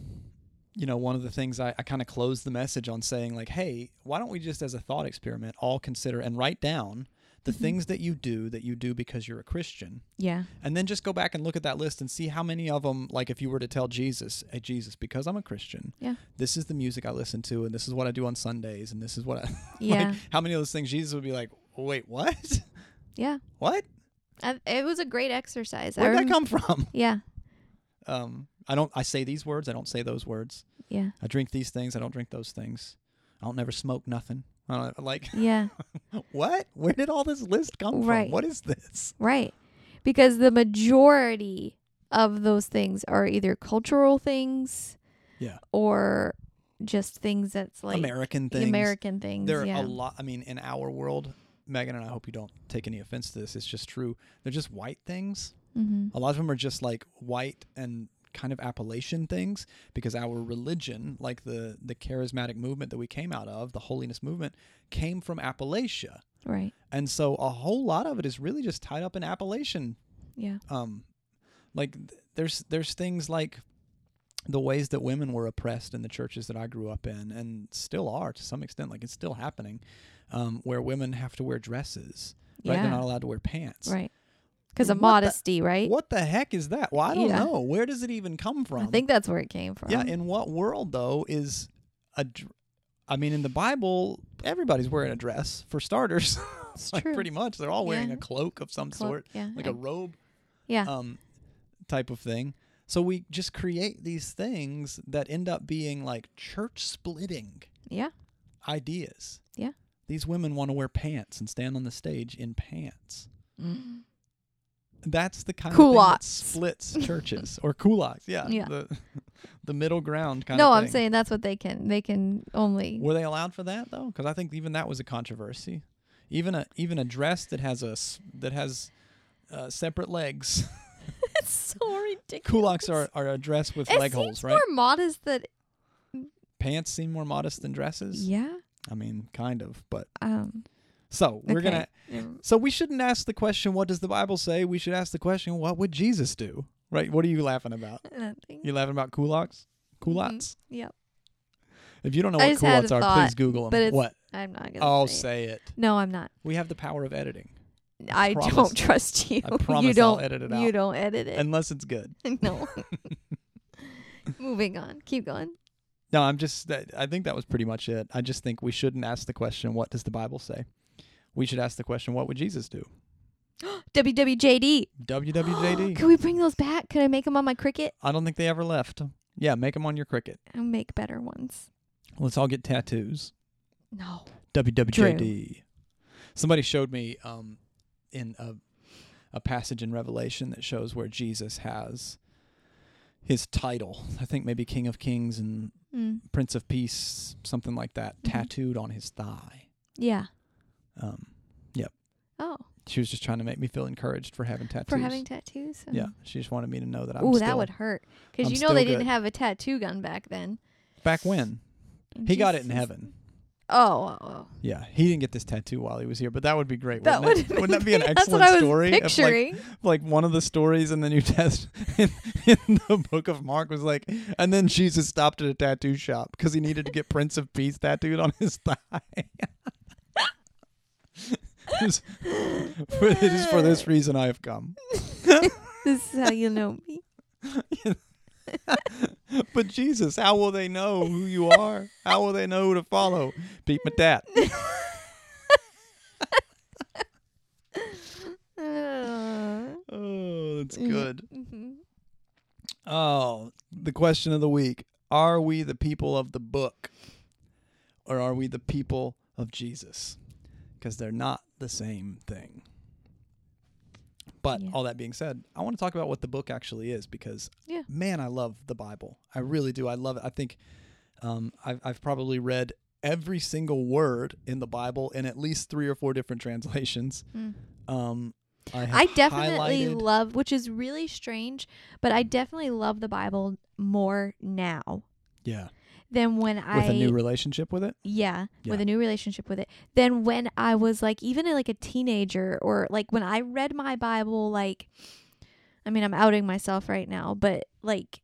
you know one of the things i, I kind of closed the message on saying like hey why don't we just as a thought experiment all consider and write down the Mhm. things that you do that you do because you're a christian Yeah. and then just go back and look at that list and see how many of them like if you were to tell jesus hey jesus because i'm a christian Yeah. this is the music i listen to and this is what i do on sundays and this is what i Yeah. like how many of those things jesus would be like wait what yeah. what I, it was a great exercise. Where'd that come from Yeah. um i don't i say these words i don't say those words Yeah. i drink these things i don't drink those things i don't never smoke nothing I don't, like Yeah. what where did all this list come Right. from what is this Right. Because the majority of those things are either cultural things Yeah. or just things that's like american things American things. there are yeah. a lot i mean in our world megan and i hope you don't take any offense to this it's just true they're just white things mm-hmm. a lot of them are just like white and kind of Appalachian things because our religion like the the charismatic movement that we came out of the holiness movement came from appalachia Right. and so a whole lot of it is really just tied up in Appalachian Yeah. um like th- there's there's things like the ways that women were oppressed in the churches that I grew up in and still are to some extent like it's still happening um, where women have to wear dresses right Yeah. they're not allowed to wear pants Right. Because of What the- modesty, right? what the heck is that well I don't Yeah. know where does it even come from I think that's where it came from. yeah in what world though is a dr- I mean in the Bible everybody's wearing a dress for starters It's like true. pretty much they're all wearing Yeah. a cloak of some Clo- sort Yeah. like I- a robe yeah. um, type of thing. So we just create these things that end up being like church splitting Yeah. ideas. Yeah. These women want to wear pants and stand on the stage in pants. That's the kind of thing that splits churches or culottes. Yeah. Yeah. The, the middle ground kind no, of No, I'm saying that's what they can. They can only. Were they allowed for that though? Because I think even that was a controversy. Even a even a dress that has a that has uh, separate legs. it's so ridiculous. Culottes are, are a dress with it leg holes, right? more modest that. Pants seem more modest than dresses. Yeah. I mean, kind of, but Um. so we're okay. gonna. Mm. So we shouldn't ask the question, "What does the Bible say?" We should ask the question, "What would Jesus do?" Right? What are you laughing about? Nothing. You laughing about culottes? Culottes? Yep. If you don't know I what culottes are, thought, please Google but them. it's- What? I'm not gonna. Oh, say. it. say it. No, I'm not. We have the power of editing, I promise- don't trust you. I promise you I'll don't. edit it out. You don't edit it. unless it's good. no. Moving on. Keep going. No, I'm just. I think that was pretty much it. I just think we shouldn't ask the question, "What does the Bible say?" We should ask the question, "What would Jesus do?" WWJD. WWJD. Can we bring those back? Can I make them on my Cricut? I don't think they ever left. Yeah, make them on your Cricut. I'll make better ones. Let's all get tattoos. No. WWJD. Somebody showed me um, in a a passage in Revelation that shows where Jesus has his title. I think maybe King of Kings and Mm. Prince of Peace, something like that, Mhm. tattooed on his thigh. Yeah. Um, Oh, she was just trying to make me feel encouraged for having tattoos. for having tattoos. yeah, she just wanted me to know that Ooh, that would hurt. Because you know they still didn't have a tattoo gun back then. back when he got it in heaven. Oh, oh, oh. Yeah, he didn't get this tattoo while he was here, but that would be great. that wouldn't would it? Wouldn't that be an That's excellent what I was story? if, like, Picturing. like one of the stories in the New Testament in, in the book of mark was like and then jesus stopped at a tattoo shop because he needed to get prince of peace tattooed on his thigh it is it is for this reason i have come this is how you know me. but jesus how will they know who you are how will they know who to follow beat my Uh, oh that's Mhm. good mhm. Oh, the question of the week. Are we the people of the book or are we the people of Jesus? Because they're not the same thing. But Yeah. all that being said, I want to talk about what the book actually is because, Yeah. man, I love the Bible. I really do. I love it. I think um, I've, I've probably read every single word in the Bible in at least three or four different translations. Mm. Um, I, have I definitely highlighted- love, which is really strange, but I definitely love the Bible more now yeah, than when I with a new relationship with it. yeah, with a new relationship with it than when I was like even like a teenager or like when I read my Bible like I mean I'm outing myself right now but like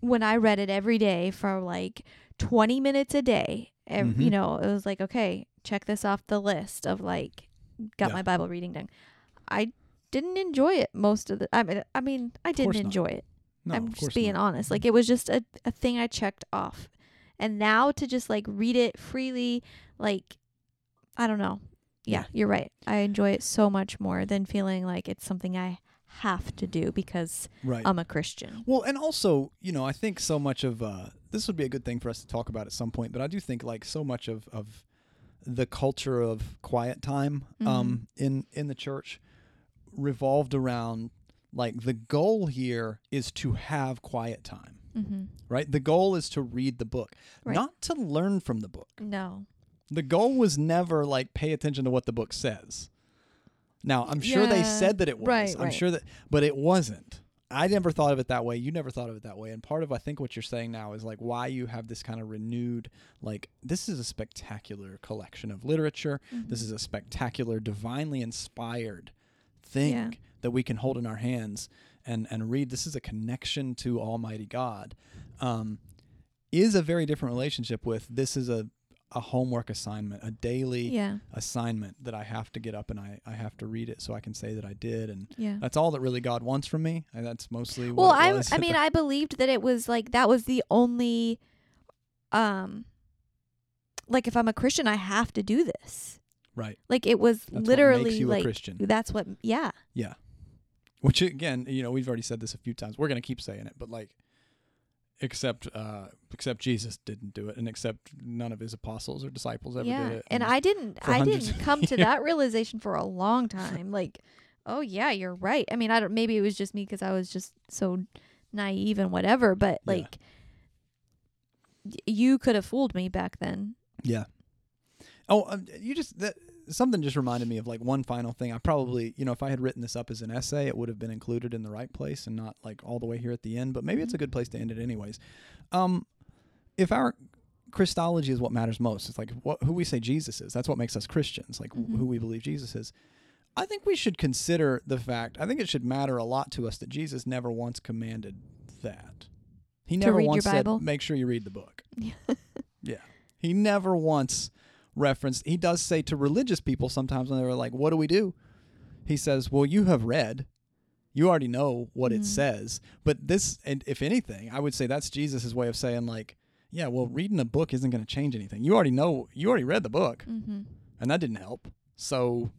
when I read it every day for like 20 minutes a day ev- Mhm. you know it was like okay check this off the list of like got Yeah. my Bible reading done I didn't enjoy it most of the I mean I mean I didn't enjoy it No, I'm just being not. honest. Like it was just a, a thing I checked off. And now to just like read it freely, like I don't know. Yeah, you're right. I enjoy it so much more than feeling like it's something I have to do because right. I'm a Christian. Well, and also, you know, I think so much of uh, this would be a good thing for us to talk about at some point. But I do think like so much of of the culture of quiet time um, in in the church revolved around like the goal here is to have quiet time, Mm-hmm. right? The goal is to read the book, Right. not to learn from the book. No. The goal was never like pay attention to what the book says. Now, I'm sure they said that it was. right, I'm right. sure that but it wasn't. I never thought of it that way. You never thought of it that way. And part of I think what you're saying now is like why you have this kind of renewed like this is a spectacular collection of literature. This is a spectacular divinely inspired thing Yeah. That we can hold in our hands and and read. This is a connection to Almighty God. Um, is a very different relationship with this is a a homework assignment, a daily Yeah. assignment that I have to get up and I, I have to read it so I can say that I did and Yeah. that's all that really God wants from me. And that's mostly Well, I I mean, I believed that it was like that was the only um like if I'm a Christian, I have to do this. right. Like it was That's literally like Christian. that's what yeah. Yeah. Which again, you know, we've already said this a few times. We're gonna keep saying it, but like, except uh, except Jesus didn't do it, and except none of his apostles or disciples ever yeah. did it. And I didn't I didn't come to that realization for a long time. Like, oh yeah, you're right. I mean, I don't maybe it was just me cuz I was just so naive and whatever, but Yeah. like y- you could have fooled me back then. Yeah. Oh, um, you just that something just reminded me of like one final thing. I probably, you know, if I had written this up as an essay, it would have been included in the right place and not like all the way here at the end. But maybe it's a good place to end it, anyways. Um, if our Christology is what matters most, it's like what who we say Jesus is. That's what makes us Christians. Like Mhm. who we believe Jesus is. I think we should consider the fact. I think it should matter a lot to us that Jesus never once commanded that. He never once said, "Make sure you read the book." Yeah. He never once referenced he does say to religious people sometimes when they were like, What do we do? He says, Well, you have read. You already know what it Mhm. says. But this and if anything, I would say that's Jesus' way of saying like, Yeah, well, reading a book isn't gonna change anything. You already know you already read the book mm-hmm. and that didn't help. So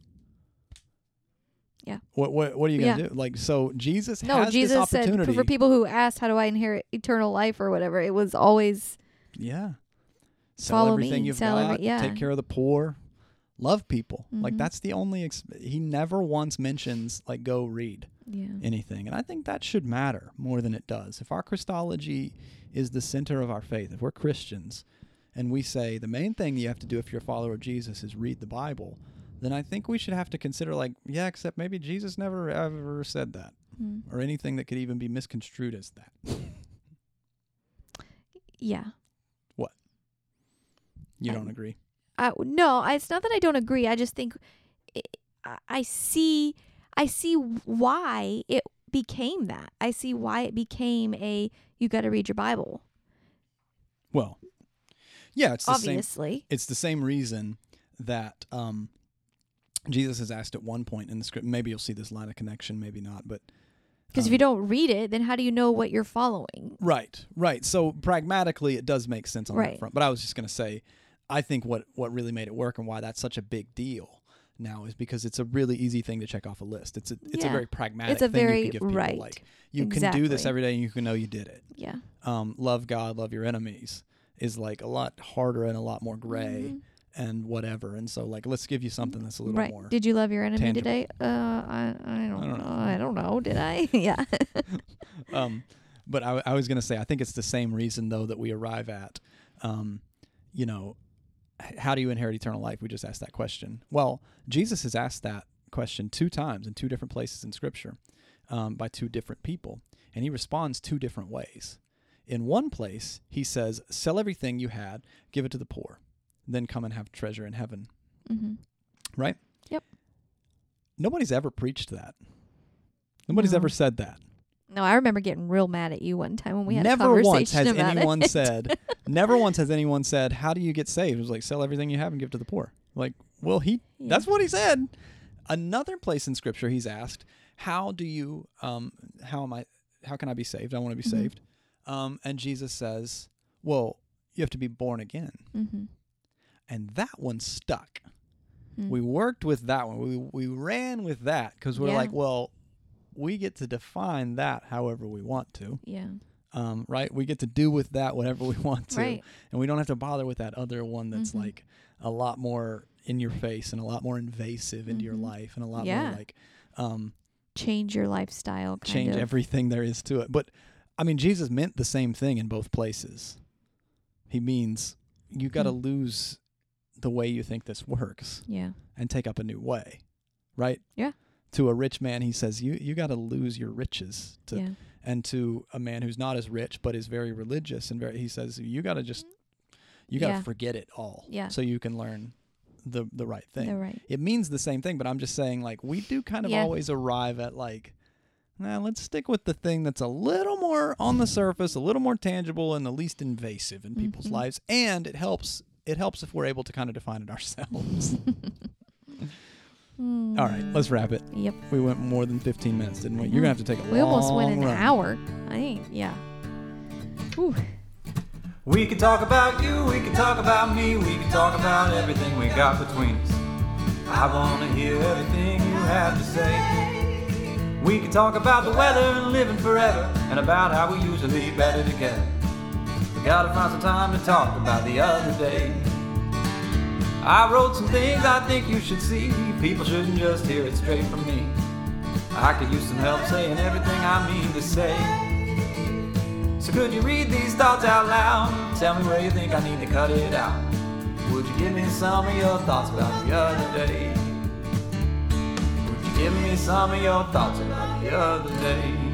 Yeah. What what what are you gonna Yeah. do? Like so Jesus No, has Jesus said for people who asked how do I inherit eternal life or whatever, it was always Yeah. Sell Follow everything me, you've sell every- got. yeah. Take care of the poor. Love people. Like Mhm. that's the only. Ex- he never once mentions like go read yeah. anything, and I think that should matter more than it does. If our Christology is the center of our faith, if we're Christians, and we say the main thing you have to do if you're a follower of Jesus is read the Bible, then I think we should have to consider like yeah, except maybe Jesus never ever said that, Mm. or anything that could even be misconstrued as that. Yeah. You I- don't agree? I, no, it's not that I don't agree. I just think i see I see why it became that. I see why it became a you got to read your Bible. Well, yeah, it's the same. Obviously. it's the same reason that um, Jesus is asked at one point in the script. Maybe you'll see this line of connection, maybe not. But Because if um, you don't read it, then how do you know what you're following? right, right. So pragmatically, it does make sense on that front. But I was just going to say, I think what what really made it work and why that's such a big deal now is because it's a really easy thing to check off a list. It's a it's a very pragmatic It's a thing very- you can give people. right. Like you can do this every day, and you can know you did it. Yeah. Um, love God, love your enemies is like a lot harder and a lot more gray Mhm. and whatever. And so like let's give you something that's a little Right. more Did you love your enemy tangible. today? Uh, I I don't, don't know. know. I don't know. Did I? yeah. um, but I, I was going to say, I think it's the same reason though that we arrive at, um, you know, how do you inherit eternal life? We just asked that question. Well, Jesus has asked that question two times in two different places in Scripture um, by two different people, and he responds two different ways. In one place, he says, "Sell everything you had, give it to the poor, then come and have treasure in heaven." hmm Right? Yep. Nobody's ever preached that. Nobody's No. ever said that. No, I remember getting real mad at you one time when we had a never conversation once has about anyone it. said never once has anyone said how do you get saved it was like sell everything you have and give to the poor like well he Yeah. that's what he said another place in scripture he's asked how do you um how am i how can i be saved i want to be Mhm. saved um and jesus says well you have to be born again Mm-hmm. and that one stuck Mm. we worked with that one we we ran with that because we're Yeah. like well we get to define that however we want to Yeah. um, right? We get to do with that whatever we want to, Right. and we don't have to bother with that other one that's Mhm. like a lot more in your face and a lot more invasive into your Mhm. life and a lot Yeah. more like um, Change your lifestyle. Kind change of. everything there is to it. But I mean, Jesus meant the same thing in both places. He means you got to Hmm. lose the way you think this works Yeah. and take up a new way, right? Yeah. To a rich man, he says you you got to lose your riches to yeah. and to a man who's not as rich but is very religious and very he says you got to just you got to Yeah. forget it all Yeah. so you can learn the the right thing They're right. it means the same thing but i'm just saying like we do kind of Yeah. always arrive at like nah, let's stick with the thing that's a little more on the surface a little more tangible and the least invasive in people's Mhm. lives and it helps it helps if we're able to kind of define it ourselves Mm. all right let's wrap it Yep. we went more than 15 minutes didn't we you're mm. gonna have to take a We almost went an run. hour. I ain't. Yeah. Whew. We can talk about you, we can talk about me, we can talk about everything we got between us. I wanna hear everything you have to say. We can talk about the weather and living forever, and about how we used to be better together. We gotta find some time to talk about the other day. I wrote some things I think you should see. People shouldn't just hear it straight from me. I could use some help saying everything I mean to say. So could you read these thoughts out loud? Tell me where you think I need to cut it out. Would you give me some of your thoughts about the other day? Would you give me some of your thoughts about the other day?